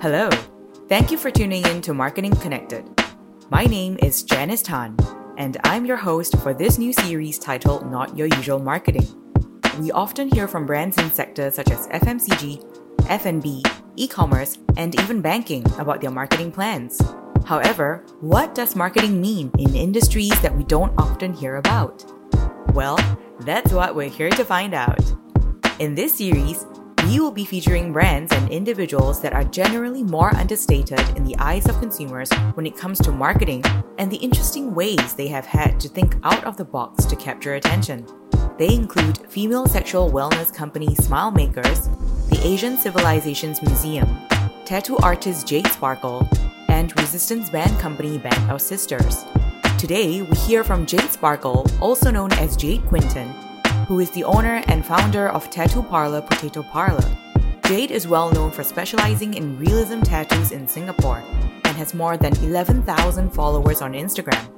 Hello. Thank you for tuning in to Marketing Connected. My name is Janice Tan, and I'm your host for this new series titled Not Your Usual Marketing. We often hear from brands in sectors such as FMCG, F&B, e-commerce, and even banking about their marketing plans. However, what does marketing mean in industries that we don't often hear about? Well, that's what we're here to find out. In this series, we will be featuring brands and individuals that are generally more understated in the eyes of consumers when it comes to marketing and the interesting ways they have had to think out of the box to capture attention. They include female sexual wellness company Smile Makers, the Asian Civilizations Museum, tattoo artist Jade Sparkle, and resistance band company Band of Sisters. Today, we hear from Jade Sparkle, also known as Jade Quinton, who is the owner and founder of tattoo parlor Potato Parlor. Jade is well known for specializing in realism tattoos in Singapore and has more than 11,000 followers on Instagram.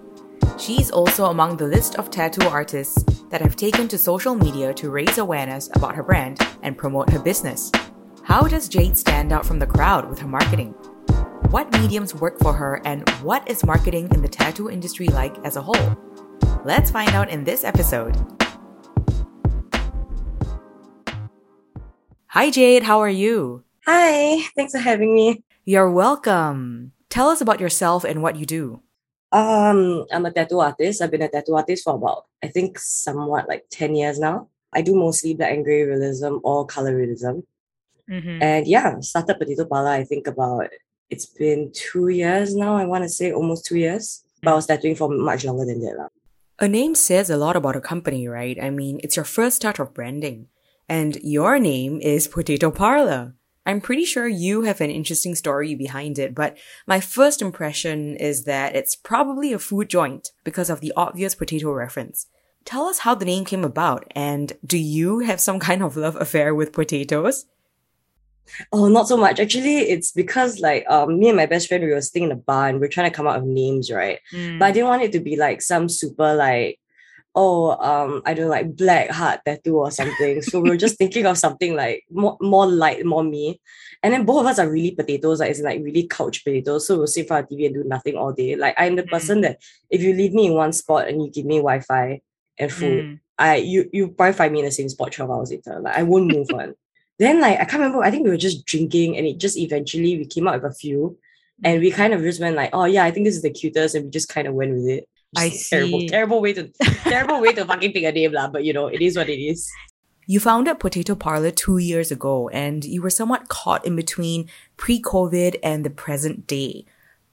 She's also among the list of tattoo artists that have taken to social media to raise awareness about her brand and promote her business. How does Jade stand out from the crowd with her marketing? What mediums work for her, and what is marketing in the tattoo industry like as a whole? Let's find out in this episode. Hi, Jade. How are you? Hi, thanks for having me. You're welcome. Tell us about yourself and what you do. Um, I'm a tattoo artist. I've been a tattoo artist for about, I think, somewhat like 10 years now. I do mostly black and gray realism or color realism. Mm-hmm. And yeah, started Potato Parlor, I think about, it's been two years now, I want to say almost two years. But I was tattooing for much longer than that. lah. A name says a lot about a company, right? I mean, it's your first touch of branding. And your name is Potato Parlor. I'm pretty sure you have an interesting story behind it, but my first impression is that it's probably a food joint because of the obvious potato reference. Tell us how the name came about, and do you have some kind of love affair with potatoes? Oh, not so much. Actually, it's because like um me and my best friend we were staying in a bar and we're trying to come up with names, right? But I didn't want it to be like some super like oh um I don't know, like black heart tattoo or something. so we are just thinking of something like more more light, more me. And then both of us are really potatoes, like it's like really couch potatoes. So we'll sit in front of TV and do nothing all day. Like I'm the person that if you leave me in one spot and you give me Wi-Fi and food, Mm. I you you probably find me in the same spot 12 hours later. Like I won't move on. Then like I can't remember, I think we were just drinking and it just eventually we came out with a few and we kind of just went like, oh yeah, I think this is the cutest, and we just kind of went with it. I Just terrible, see. terrible way to terrible way to fucking pick a name, lah. But you know, it is what it is. You founded Potato Parlor two years ago, and you were somewhat caught in between pre COVID and the present day.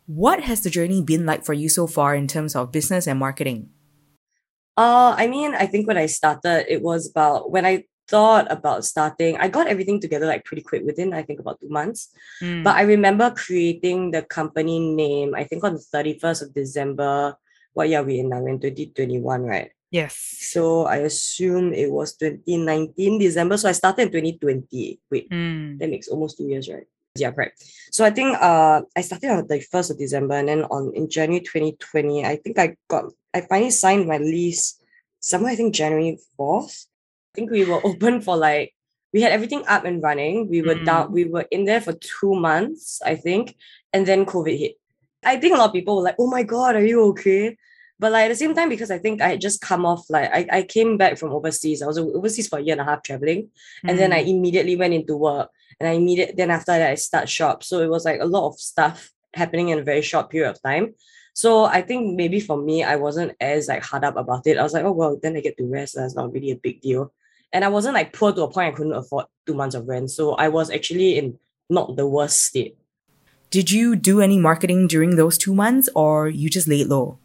What has the journey been like for you so far in terms of business and marketing? Uh, I mean, I think when I started, it was about when I thought about starting, I got everything together like pretty quick within I think about two months. But I remember creating the company name, I think on the 31st of December. What year are we in now? In 2021, right? yes. So I assume it was 2019 December. So I started in 2020. Wait, Mm. that makes almost two years, right? Yeah, right. So I think uh I started on the first of December and then on in January 2020, I think I got I finally signed my lease somewhere I think January 4th. I think we were open for like we had everything up and running. We were Mm. down, we were in there for two months, I think, and then COVID hit. I think a lot of people were like, oh my god, are you okay? But like at the same time, because I think I had just come off like I, I came back from overseas. I was overseas for a year and a half traveling. And then I Mm. immediately went into work. And I immediate then after that I start shop. So it was like a lot of stuff happening in a very short period of time. So I think maybe for me, I wasn't as like hard up about it. I was like, oh well, then I get to rest. That's not really a big deal. And I wasn't like poor to a point I couldn't afford two months of rent. So I was actually in not the worst state. Did you do any marketing during those two months or you just laid low?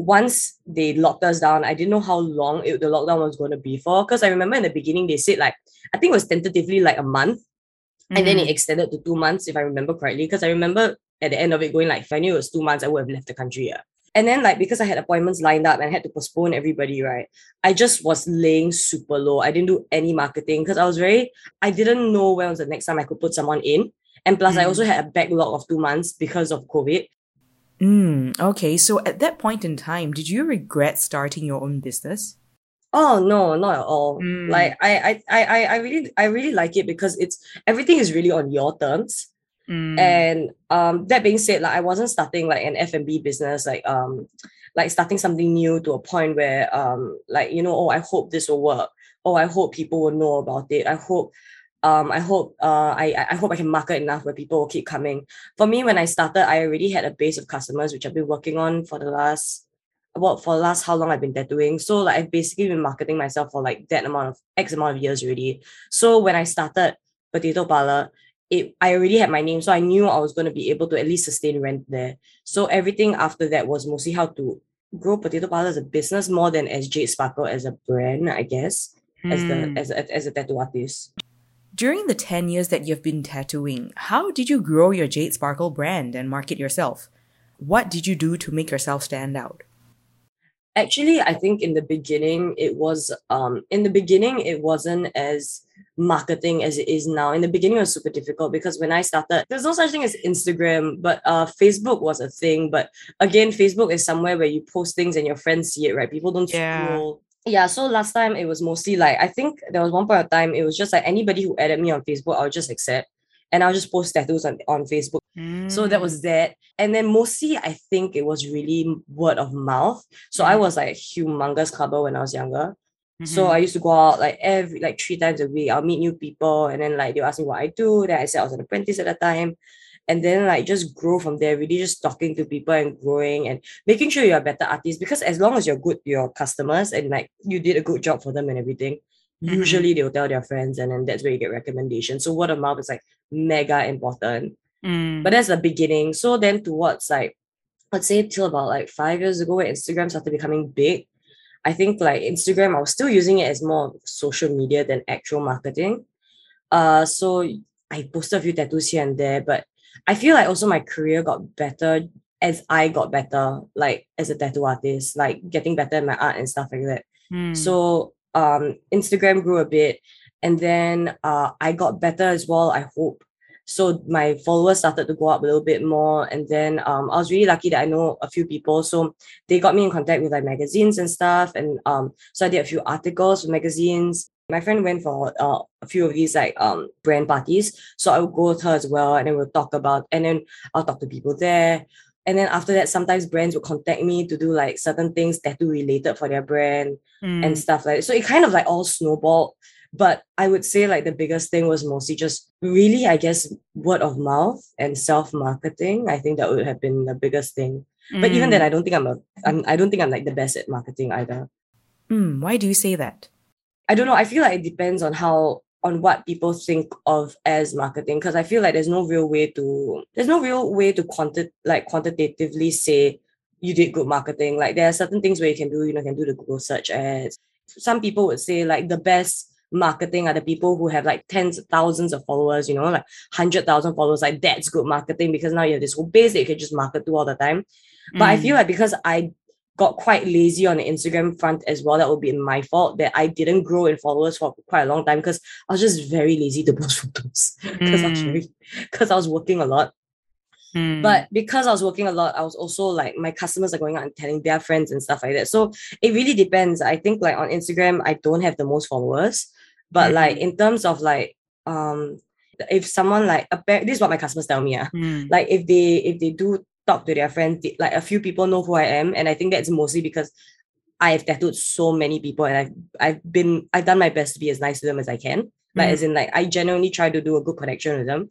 once they locked us down, I didn't know how long it, the lockdown was going to be for. Because I remember in the beginning, they said like, I think it was tentatively like a month. And then it mm. extended to two months, if I remember correctly. Because I remember at the end of it going like, if I knew it was two months, I would have left the country. Yeah. And then like because I had appointments lined up and I had to postpone everybody, right? I just was laying super low. I didn't do any marketing because I was very I didn't know when was the next time I could put someone in. And plus I Mm. also had a backlog of two months because of COVID. Mm, okay, so at that point in time, did you regret starting your own business? Oh no, not at all. Mm. Like I, I, I, I- I really, I really like it because it's everything is really on your terms. Mm. And um, that being said, like I wasn't starting like an F and B business, like um, like starting something new to a point where um, like you know, oh, I hope this will work. Oh, I hope people will know about it. I hope um, I hope uh, I I hope I can market enough where people will keep coming. For me, when I started, I already had a base of customers which I've been working on for the last about for the last how long I've been tattooing. So like I've basically been marketing myself for like that amount of X amount of years already. So when I started Potato Parlor, it I already had my name, so I knew I was going to be able to at least sustain rent there. So everything after that was mostly how to grow Potato Parlor as a business more than as Jade Sparkle as a brand, I guess, as the hmm. as a, as a tattoo artist. During the 10 years that you've been tattooing, how did you grow your Jade Sparkle brand and market yourself? What did you do to make yourself stand out? Actually, I think in the beginning it was um in the beginning it wasn't as marketing as it is now. In the beginning, it was super difficult because when I started, there's no such thing as Instagram, but uh, Facebook was a thing. But again, Facebook is somewhere where you post things and your friends see it, right? People don't yeah. scroll. Yeah, so last time it was mostly like I think there was one point of time it was just like anybody who added me on Facebook, I'll just accept and I'll just post tattoos on, on Facebook. Mm. So that was that. And then mostly I think it was really word of mouth. So mm. I was like humongous clubber when I was younger. Mm-hmm. So I used to go out like every like three times a week. I'll meet new people and then like they'll ask me what I do. Then I said I was an apprentice at the time. And then like just grow from there, really just talking to people and growing and making sure you're a better artist. Because as long as you're good your customers and like you did a good job for them and everything, mm-hmm. usually they'll tell their friends and then that's where you get recommendations. So word of mouth is like mega important. Mm. But that's the beginning. So then towards like let's say till about like five years ago when Instagram started becoming big, I think like Instagram, I was still using it as more social media than actual marketing. Uh, so I posted a few tattoos here and there, but I feel like also my career got better as I got better, like as a tattoo artist, like getting better at my art and stuff like that. Mm. So um, Instagram grew a bit, and then uh, I got better as well. I hope so my followers started to go up a little bit more and then um, i was really lucky that i know a few people so they got me in contact with like magazines and stuff and um, so i did a few articles for magazines my friend went for uh, a few of these like um brand parties so i would go with her as well and then we'll talk about and then i'll talk to people there and then after that sometimes brands will contact me to do like certain things tattoo related for their brand mm. and stuff like that. so it kind of like all snowballed but I would say like the biggest thing was mostly just really, I guess, word of mouth and self marketing. I think that would have been the biggest thing. Mm. But even then, mm. I don't think I'm a, I'm, I don't think I'm like the best at marketing either. Mm, why do you say that? I don't know. I feel like it depends on how on what people think of as marketing because I feel like there's no real way to there's no real way to quanti- like quantitatively say you did good marketing. Like there are certain things where you can do, you know, can do the Google search ads. Some people would say like the best marketing are the people who have like tens of thousands of followers, you know, like 100,000 followers. Like that's good marketing because now you have this whole base that you can just market to all the time. But mm. I feel mm. like because I got quite lazy on the Instagram front as well, that would be my fault that I didn't grow in followers for quite a long time because I was just very lazy to post photos because mm. I was very because I was working a lot. Mm. But because I was working a lot, I was also like my customers are going out and telling their friends and stuff like that. So it really depends. I think like on Instagram, I don't have the most followers. But mm like in terms of like um if someone like a this is what my customers tell me, uh, mm. like if they if they do talk to their friends, like a few people know who I am. And I think that's mostly because I've tattooed so many people and I've I've been I've done my best to be as nice to them as I can. Like mm. as in like I genuinely try to do a good connection with them.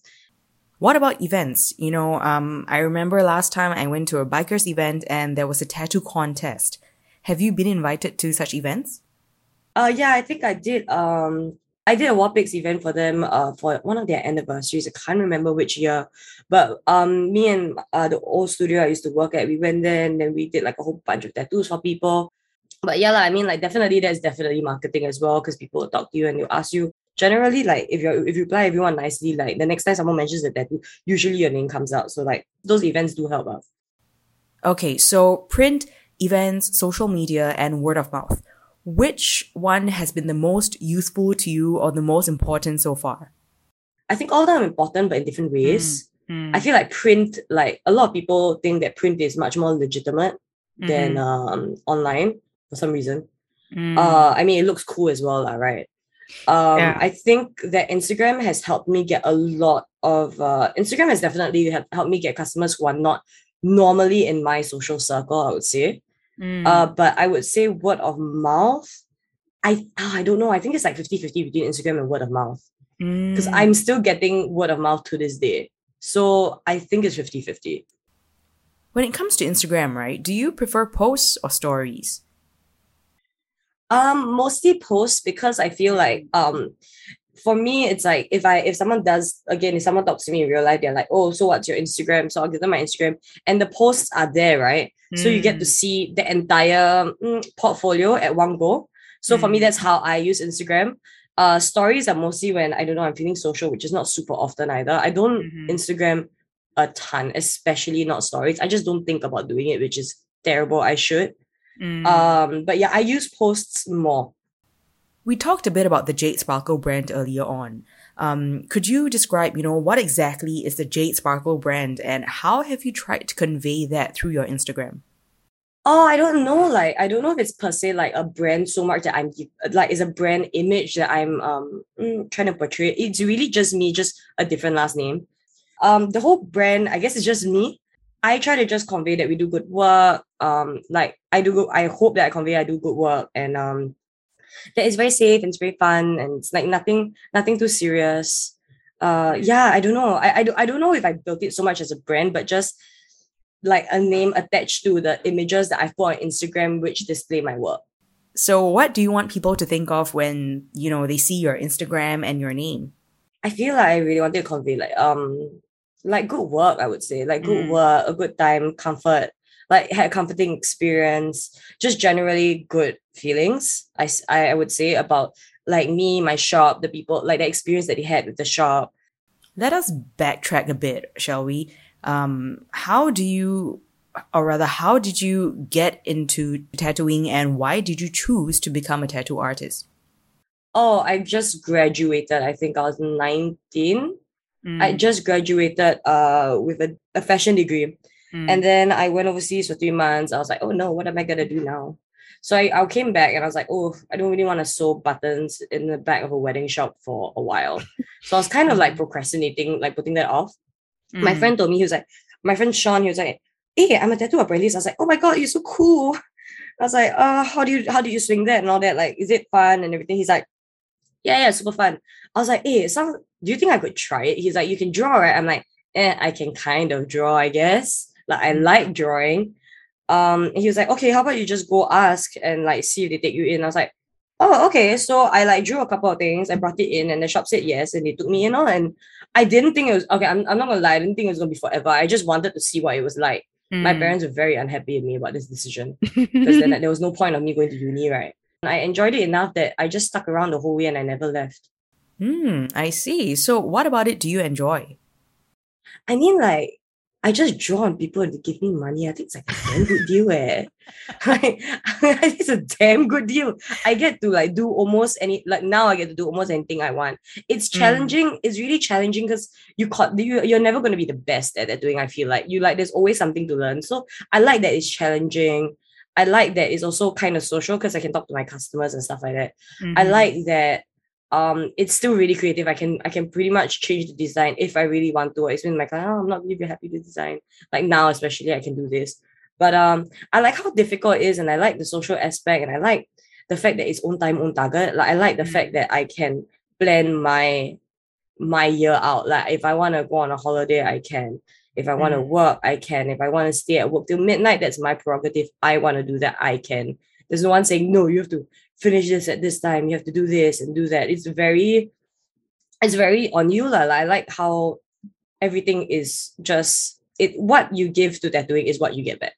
What about events? You know, um, I remember last time I went to a bikers event and there was a tattoo contest. Have you been invited to such events? Uh yeah, I think I did. Um I did a Wapix event for them uh for one of their anniversaries. I can't remember which year. But um me and uh the old studio I used to work at, we went there and then we did like a whole bunch of tattoos for people. But yeah, like, I mean like definitely there's definitely marketing as well because people will talk to you and they'll ask you generally like if you if you reply everyone nicely, like the next time someone mentions the tattoo, usually your name comes out. So like those events do help us. Okay, so print, events, social media, and word of mouth which one has been the most useful to you or the most important so far? I think all of them are important, but in different ways. Mm, mm. I feel like print, like a lot of people think that print is much more legitimate mm-hmm. than um, online for some reason. Mm. Uh, I mean, it looks cool as well, right? Um, yeah. I think that Instagram has helped me get a lot of uh, Instagram has definitely helped me get customers who are not normally in my social circle. I would say, mm. uh, but I would say word of mouth. I oh, I don't know. I think it's like 50-50 between Instagram and word of mouth because mm. I'm still getting word of mouth to this day. So I think it's 50-50. When it comes to Instagram, right? Do you prefer posts or stories? Um, mostly posts because I feel like um for me it's like if I if someone does again, if someone talks to me in real life, they're like, oh, so what's your Instagram? So I'll give them my Instagram. And the posts are there, right? Mm. So you get to mm. see the entire mm, portfolio at one go. So mm. for me, mm. that's how I use Instagram. Uh, stories are mostly when I don't know I'm feeling social, which is not super often either. I don't mm-hmm. Instagram a ton, especially not stories. I just don't think about doing it, which is terrible. I should. Mm. Um, but yeah, I use posts more. We talked a bit about the Jade Sparkle brand earlier on. Um, could you describe, you know, what exactly is the Jade Sparkle brand and how have you tried to convey that through your Instagram? Oh, I don't know. Like, I don't know if it's per se like a brand so much that I'm like, it's a brand image that I'm um mm, trying to portray. It's really just me, just a different last name. Um, the whole brand, I guess, it's just me. I try to just convey that we do good work. Um, like I do, I hope that I convey I do good work, and um, that it's very safe and it's very fun, and it's like nothing, nothing too serious. Uh, yeah, I don't know. I I, do, I don't know if I built it so much as a brand, but just like a name attached to the images that I put on Instagram, which display my work. So, what do you want people to think of when you know they see your Instagram and your name? I feel like I really wanted to convey like um like good work, I would say, like good mm. work, a good time, comfort, like had a comforting experience, just generally good feelings. I, I would say about like me, my shop, the people, like the experience that they had with the shop. Let us backtrack a bit, shall we? Um, how do you, or rather, how did you get into tattooing and why did you choose to become a tattoo artist? Oh, I just graduated. I think I was 19 Mm. I just graduated uh with a, a fashion degree. Mm. And then I went overseas for three months. I was like, oh no, what am I gonna do now? So I, I came back and I was like, oh, I don't really want to sew buttons in the back of a wedding shop for a while. so I was kind of like procrastinating, like putting that off. Mm. My friend told me, he was like, my friend Sean, he was like, hey, I'm a tattoo apprentice. I was like, oh my God, you're so cool. I was like, uh, how do you how do you swing that and all that? Like, is it fun and everything? He's like, yeah, yeah, super fun. I was like, hey, some do you think I could try it? He's like, you can draw, right? I'm like, eh, I can kind of draw, I guess. Like I like drawing. Um, he was like, okay, how about you just go ask and like see if they take you in? I was like, oh, okay. So I like drew a couple of things. I brought it in and the shop said yes, and they took me in on. And I didn't think it was okay. I'm, I'm not gonna lie, I didn't think it was gonna be forever. I just wanted to see what it was like. Mm. My parents were very unhappy with me about this decision because then there was no point of me going to uni, right? And I enjoyed it enough that I just stuck around the whole way and I never left. Hmm, I see. So what about it do you enjoy? I mean, like, I just draw on people and they give me money. I think it's like a damn good deal, eh? like, it's a damn good deal. I get to like do almost any like now I get to do almost anything I want. It's hmm. challenging. Mm. It's really challenging because you caught you you're never gonna be the best at that doing. I feel like you like there's always something to learn. So I like that it's challenging. I like that it's also kind of social because I can talk to my customers and stuff like that. Mm-hmm. I like that um it's still really creative. I can I can pretty much change the design if I really want to. It's been like, oh, I'm not really happy with design. Like now, especially I can do this. But um I like how difficult it is and I like the social aspect and I like the fact that it's own time, own target. Like I like the mm-hmm. fact that I can plan my my year out. Like if I want to go on a holiday, I can. If I want to mm. work, I can. If I want to stay at work till midnight, that's my prerogative. I want to do that, I can. There's no one saying, no, you have to finish this at this time, you have to do this and do that. It's very, it's very on you. La. I like how everything is just it what you give to tattooing is what you get back.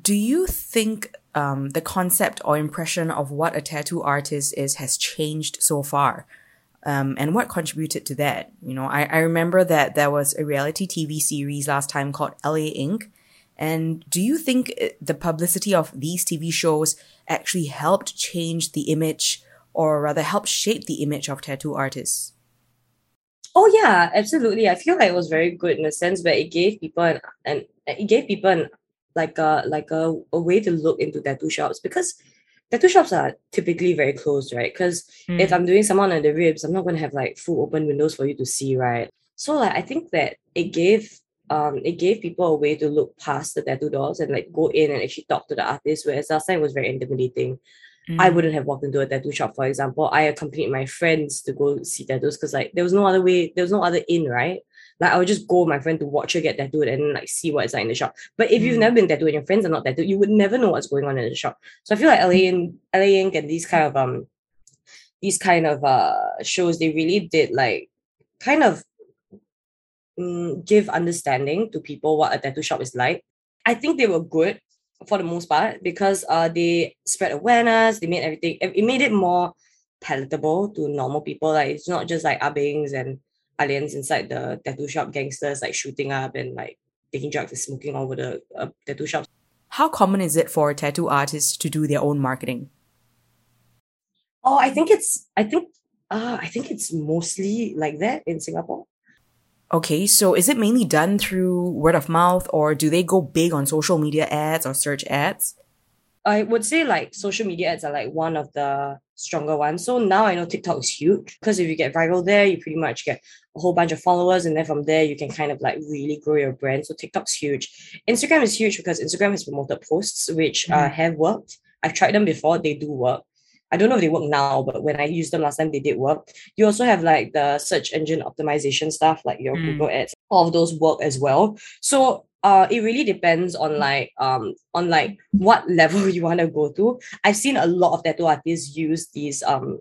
Do you think um, the concept or impression of what a tattoo artist is has changed so far? Um, and what contributed to that? You know, I, I remember that there was a reality TV series last time called LA Ink. And do you think the publicity of these TV shows actually helped change the image or rather helped shape the image of tattoo artists? Oh yeah, absolutely. I feel like it was very good in the sense where it gave people an, an it gave people an, like a like a, a way to look into tattoo shops because tattoo shops are typically very closed, right? Because mm. if I'm doing someone on the ribs, I'm not going to have like full open windows for you to see, right? So like I think that it gave um it gave people a way to look past the tattoo dolls and like go in and actually talk to the artist, whereas last time was very intimidating. Mm. I wouldn't have walked into a tattoo shop, for example. I accompanied my friends to go see tattoos because like there was no other way, there was no other in, right? Like I would just go with my friend to watch her get tattooed and like see what it's like in the shop. But if mm. you've never been tattooed and your friends are not tattooed, you would never know what's going on in the shop. So I feel like LA and LA Ink and these kind of um these kind of uh shows, they really did like kind of um, give understanding to people what a tattoo shop is like. I think they were good for the most part because uh they spread awareness, they made everything it made it more palatable to normal people. Like it's not just like abings and aliens inside the tattoo shop, gangsters like shooting up and like taking drugs and smoking all over the uh, tattoo shops. How common is it for tattoo artists to do their own marketing? Oh, I think it's I think uh I think it's mostly like that in Singapore. Okay, so is it mainly done through word of mouth or do they go big on social media ads or search ads? I would say like social media ads are like one of the stronger ones. So now I know TikTok is huge because if you get viral there, you pretty much get a whole bunch of followers, and then from there you can kind of like really grow your brand. So TikTok's huge. Instagram is huge because Instagram has promoted posts which mm. uh, have worked. I've tried them before; they do work. I don't know if they work now, but when I used them last time, they did work. You also have like the search engine optimization stuff, like your mm. Google Ads. All of those work as well. So uh, it really depends on like um on like what level you want to go to. I've seen a lot of tattoo artists use these um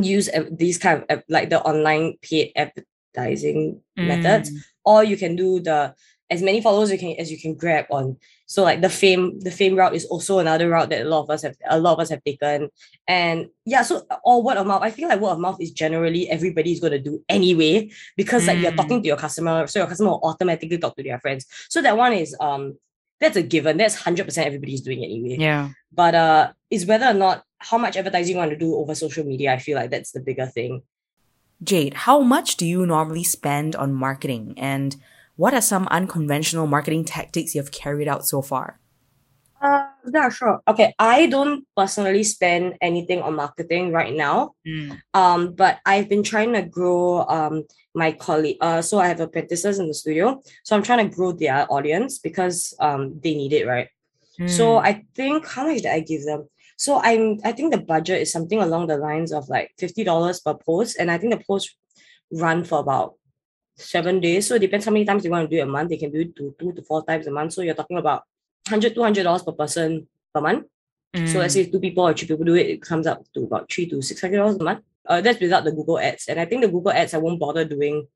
use these kind of like the online paid advertising mm. methods, or you can do the as many followers you can as you can grab on. So like the fame the fame route is also another route that a lot of us have a lot of us have taken. And yeah so all word of mouth i feel like word of mouth is generally everybody's going to do anyway because mm. like you're talking to your customer so your customer will automatically talk to their friends. So that one is um that's a given. That's 100% everybody's doing it anyway. Yeah. But uh is whether or not how much advertising you want to do over social media i feel like that's the bigger thing. Jade how much do you normally spend on marketing? And what are some unconventional marketing tactics you've carried out so far? Uh, yeah, sure. Okay, I don't personally spend anything on marketing right now. Mm. Um, but I've been trying to grow um my colleague. Uh, so I have apprentices in the studio. So I'm trying to grow their audience because um they need it, right? Mm. So I think how much did I give them? So I'm I think the budget is something along the lines of like fifty dollars per post, and I think the post run for about seven days. So it depends how many times you want to do it a month. They can do it to two to four times a month. So you're talking about 100 $200 per person per month. Mm. So let's say two people or three people do it, it comes up to about three to six hundred dollars a month. Uh, that's without the Google ads. And I think the Google ads I won't bother doing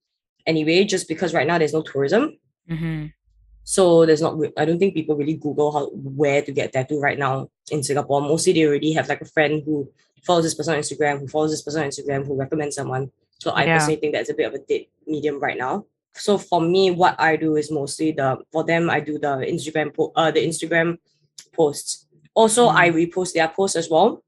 anyway, just because right now there's no tourism. Mm-hmm. So there's not. I don't think people really Google how where to get tattoo right now in Singapore. Mostly they already have like a friend who follows this person on Instagram, who follows this person on Instagram, who recommends someone. So I yeah. personally think that's a bit of a dead medium right now. So for me, what I do is mostly the for them I do the Instagram po- uh the Instagram posts. Also, mm. I repost their posts as well.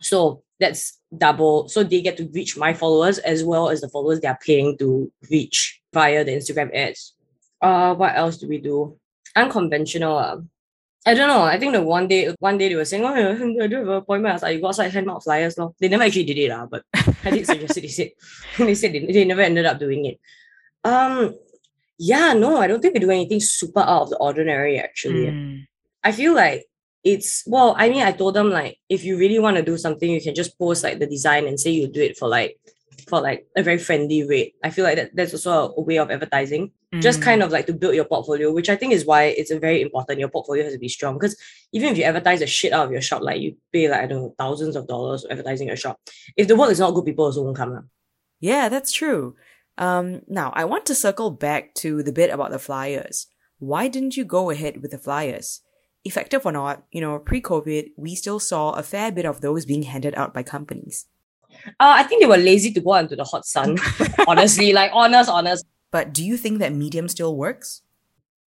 So that's double. So they get to reach my followers as well as the followers they are paying to reach via the Instagram ads. Uh, what else do we do? Unconventional. Uh, I don't know. I think the one day, one day they were saying, "Oh, I do have an appointment." I was like, "You go outside, hand out flyers, no." They never actually did it, uh, but I did suggest it. They said, they said they, they never ended up doing it. Um, yeah, no, I don't think we do anything super out of the ordinary. Actually, mm. I feel like it's well. I mean, I told them like, if you really want to do something, you can just post like the design and say you do it for like for like a very friendly rate. I feel like that that's also a, way of advertising, mm. just kind of like to build your portfolio, which I think is why it's a very important. Your portfolio has to be strong because even if you advertise the shit out of your shop, like you pay like I don't know thousands of dollars advertising your shop, if the work is not good, people also won't come. Up. Yeah, that's true. Um, now I want to circle back to the bit about the flyers. Why didn't you go ahead with the flyers? Effective or not, you know, pre-COVID, we still saw a fair bit of those being handed out by companies. Uh, I think they were lazy to go out into the hot sun. honestly, like honest, honest. But do you think that medium still works?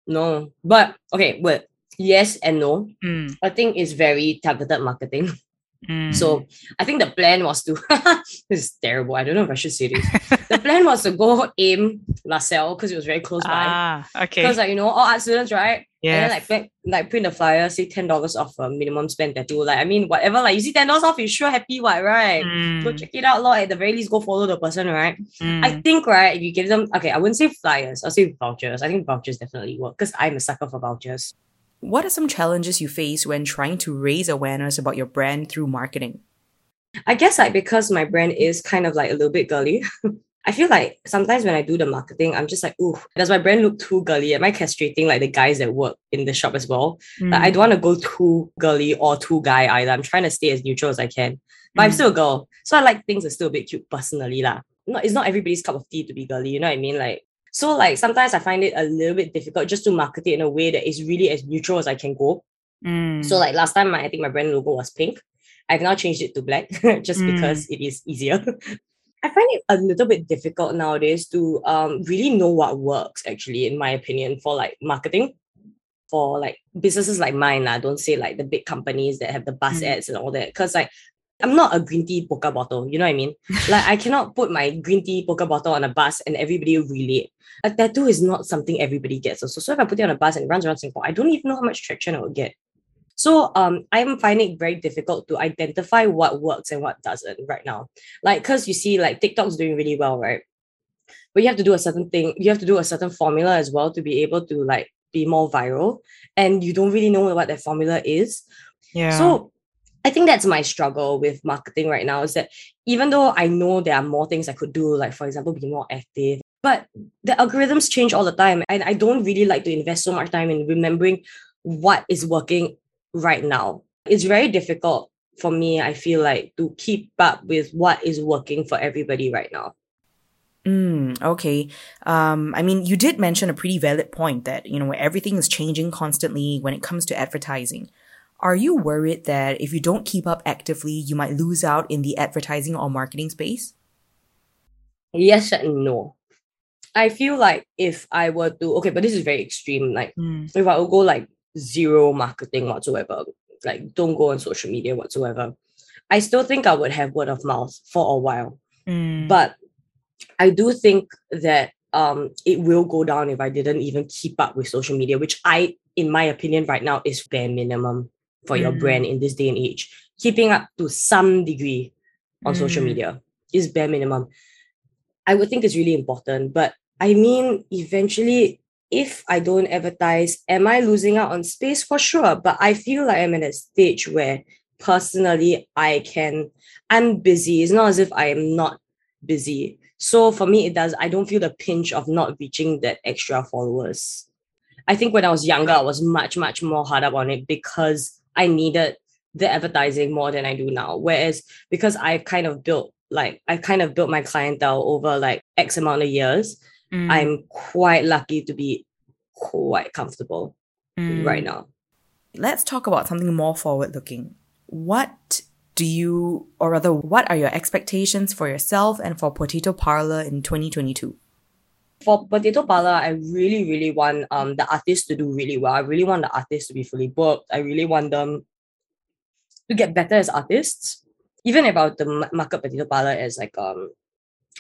No, but okay, but yes and no. Mm. I think it's very targeted marketing. Mm. So I think the plan was to this is terrible. I don't know if I should say this. the plan was to go aim LaSalle because it was very close by. Ah, okay. Because like you know, all art students, right? Yeah. And then like back, like print the flyer, say ten dollars off a minimum spend tattoo. Like I mean, whatever. Like you see ten dollars off, you sure happy, what right? Mm. Go check it out, Lord. At the very least, go follow the person, right? Mm. I think right, if you give them okay, I wouldn't say flyers. I'll say vouchers. I think vouchers definitely work because I'm a sucker for vouchers. What are some challenges you face when trying to raise awareness about your brand through marketing? I guess like because my brand is kind of like a little bit girly. I feel like sometimes when I do the marketing, I'm just like, ooh, does my brand look too girly? Am I castrating like the guys that work in the shop as well? Mm. Like, I don't want to go too girly or too guy either. I'm trying to stay as neutral as I can. But mm. I'm still a girl. So I like things that still a bit cute personally. La. Not, it's not everybody's cup of tea to be girly, you know what I mean? Like so like sometimes I find it a little bit difficult just to market it in a way that is really as neutral as I can go. Mm. So like last time, my, I think my brand logo was pink. I've now changed it to black just mm. because it is easier. I find it a little bit difficult nowadays to um really know what works actually, in my opinion, for like marketing. For like businesses like mine, I don't say like the big companies that have the bus mm. ads and all that. Cause like I'm not a green tea Pokka bottle, you know what I mean? like I cannot put my green tea Pokka bottle on a bus and everybody will relate. A tattoo is not something everybody gets. Also. So if I put it on a bus and it runs around Singapore, I don't even know how much traction I will get. So um, I'm finding it very difficult to identify what works and what doesn't right now. Like, cause you see, like TikTok's doing really well, right? But you have to do a certain thing. You have to do a certain formula as well to be able to like be more viral. And you don't really know what that formula is. Yeah. So I think that's my struggle with marketing right now is that even though I know there are more things I could do, like for example, be more active, but the algorithms change all the time. And I don't really like to invest so much time in remembering what is working right now. It's very difficult for me, I feel like, to keep up with what is working for everybody right now. Mm, okay. Um, I mean, you did mention a pretty valid point that, you know, everything is changing constantly when it comes to advertising. Are you worried that if you don't keep up actively, you might lose out in the advertising or marketing space? Yes and no. I feel like if I were to, okay, but this is very extreme. Like, mm. if I would go like zero marketing whatsoever, like don't go on social media whatsoever, I still think I would have word of mouth for a while. Mm. But I do think that um it will go down if I didn't even keep up with social media, which I, in my opinion, right now is bare minimum for mm. your brand in this day and age. Keeping up to some degree on mm. social media is bare minimum. I would think it's really important. But I mean, eventually if I don't advertise, am I losing out on space? For sure. But I feel like I'm at a stage where personally I can, I'm busy. It's not as if I am not busy. So for me, it does, I don't feel the pinch of not reaching that extra followers. I think when I was younger, I was much, much more hard up on it because I needed the advertising more than I do now. Whereas because I kind of built like I kind of built my clientele over like X amount of years, mm. I'm quite lucky to be quite comfortable mm. right now. Let's talk about something more forward looking. What do you, or rather, what are your expectations for yourself and for Potato Parlour in 2022? For Potato Parlour, I really, really want um the artists to do really well. I really want the artists to be fully booked. I really want them to get better as artists. Even about the market Potato Parlour as like um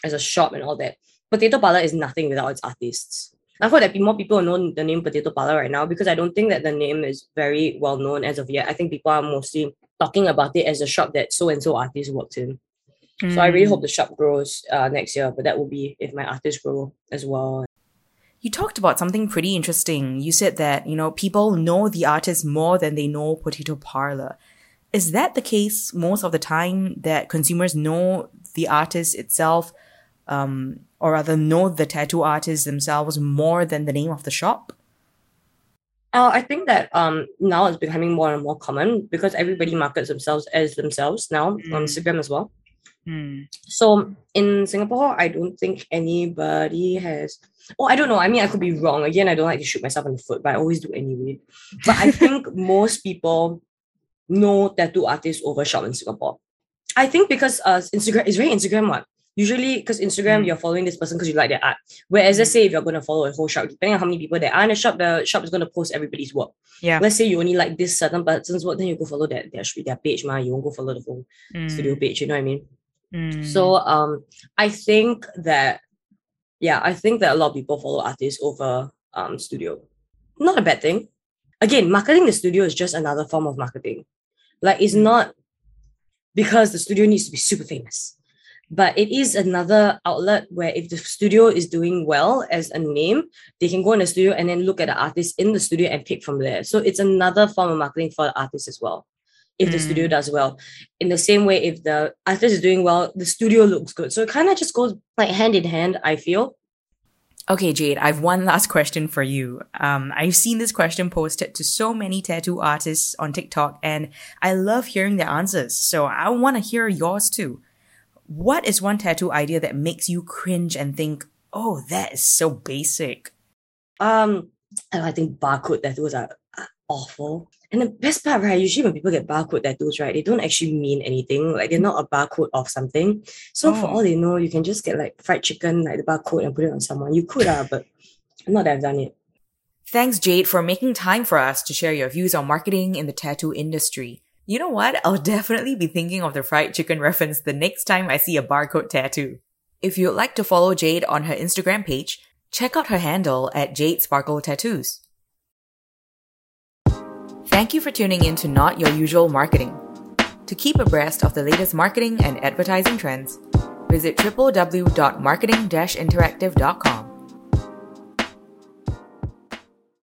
as a shop and all that. Potato Parlour is nothing without its artists. I hope that more people know the name Potato Parlour right now because I don't think that the name is very well known as of yet. I think people are mostly talking about it as a shop that so and so artist worked in. Mm. So I really hope the shop grows uh, next year, but that will be if my artists grow as well. You talked about something pretty interesting. You said that, you know, people know the artist more than they know Potato Parlour. Is that the case most of the time that consumers know the artist itself um, or rather know the tattoo artists themselves more than the name of the shop? Uh, I think that um now it's becoming more and more common because everybody markets themselves as themselves now mm. on Instagram as well. Mm. So in Singapore, I don't think anybody has. Oh, I don't know. I mean, I could be wrong. Again, I don't like to shoot myself in the foot, but I always do anyway. But I think most people know tattoo artists over shop in Singapore. I think because uh Instagram is very Instagram what usually because Instagram, mm. you're following this person because you like their art. Whereas let's say if you're going to follow a whole shop, depending on how many people there are in the shop, the shop is going to post everybody's work. Yeah. Let's say you only like this certain person's work, then you go follow that their, their page, ma. You won't go follow the whole mm. studio page, you know what I mean? Mm. So um I think that yeah, I think that a lot of people follow artists over um studio. Not a bad thing. again, marketing the studio is just another form of marketing. Like it's not because the studio needs to be super famous. But it is another outlet where if the studio is doing well as a name, they can go in the studio and then look at the artist in the studio and pick from there. So it's another form of marketing for the artist as well. If mm. the studio mm. does well. In the same way, if the artist is doing well, the studio looks good. So it kind of just goes like hand in hand, I feel. Okay, Jade, I've one last question for you. Um, I've seen this question posted to so many tattoo artists on TikTok, and I love hearing their answers. So I want to hear yours too. What is one tattoo idea that makes you cringe and think, "Oh, that is so basic"? Um, I think barcode tattoos are awful. And the best part, right? Usually when people get barcode tattoos, right, they don't actually mean anything. Like they're not a barcode of something. So oh. for all they know, you can just get like fried chicken, like the barcode, and put it on someone. You could, uh, but I'm not that I've done it. Thanks, Jade, for making time for us to share your views on marketing in the tattoo industry. You know what? I'll definitely be thinking of the fried chicken reference the next time I see a barcode tattoo. If you'd like to follow Jade on her Instagram page, check out her handle at Jade Sparkle Tattoos. Thank you for tuning in to Not Your Usual Marketing. To keep abreast of the latest marketing and advertising trends, visit www.marketing-interactive.com